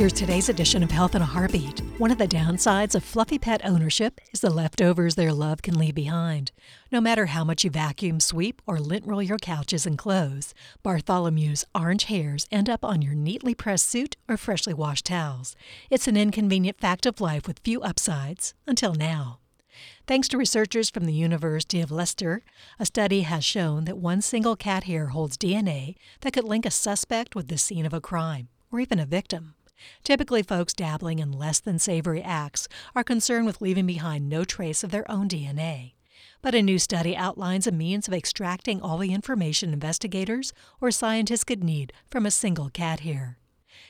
Here's today's edition of Health in a Heartbeat. One of the downsides of fluffy pet ownership is the leftovers their love can leave behind. No matter how much you vacuum, sweep, or lint roll your couches and clothes, Bartholomew's orange hairs end up on your neatly pressed suit or freshly washed towels. It's an inconvenient fact of life with few upsides, until now. Thanks to researchers from the University of Leicester, a study has shown that one single cat hair holds DNA that could link a suspect with the scene of a crime, or even a victim. Typically, folks dabbling in less than savory acts are concerned with leaving behind no trace of their own DNA. But a new study outlines a means of extracting all the information investigators or scientists could need from a single cat hair.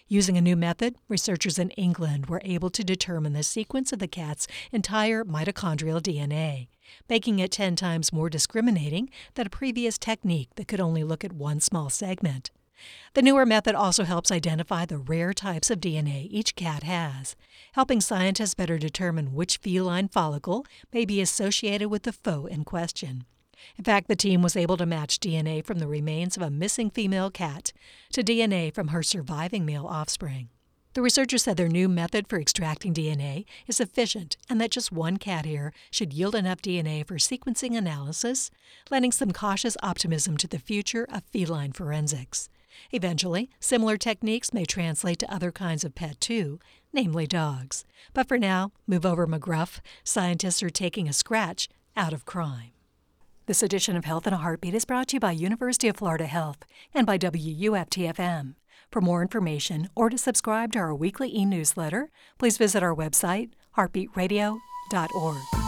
Using a new method, researchers in England were able to determine the sequence of the cat's entire mitochondrial DNA, making it 10 times more discriminating than a previous technique that could only look at one small segment. The newer method also helps identify the rare types of DNA each cat has, helping scientists better determine which feline follicle may be associated with the foe in question. In fact, the team was able to match DNA from the remains of a missing female cat to DNA from her surviving male offspring. The researchers said their new method for extracting DNA is efficient and that just one cat hair should yield enough DNA for sequencing analysis, lending some cautious optimism to the future of feline forensics. Eventually, similar techniques may translate to other kinds of pet too, namely dogs. But for now, move over McGruff. Scientists are taking a scratch out of crime. This edition of Health in a Heartbeat is brought to you by University of Florida Health and by WUFTFM. For more information or to subscribe to our weekly e newsletter, please visit our website, heartbeatradio.org.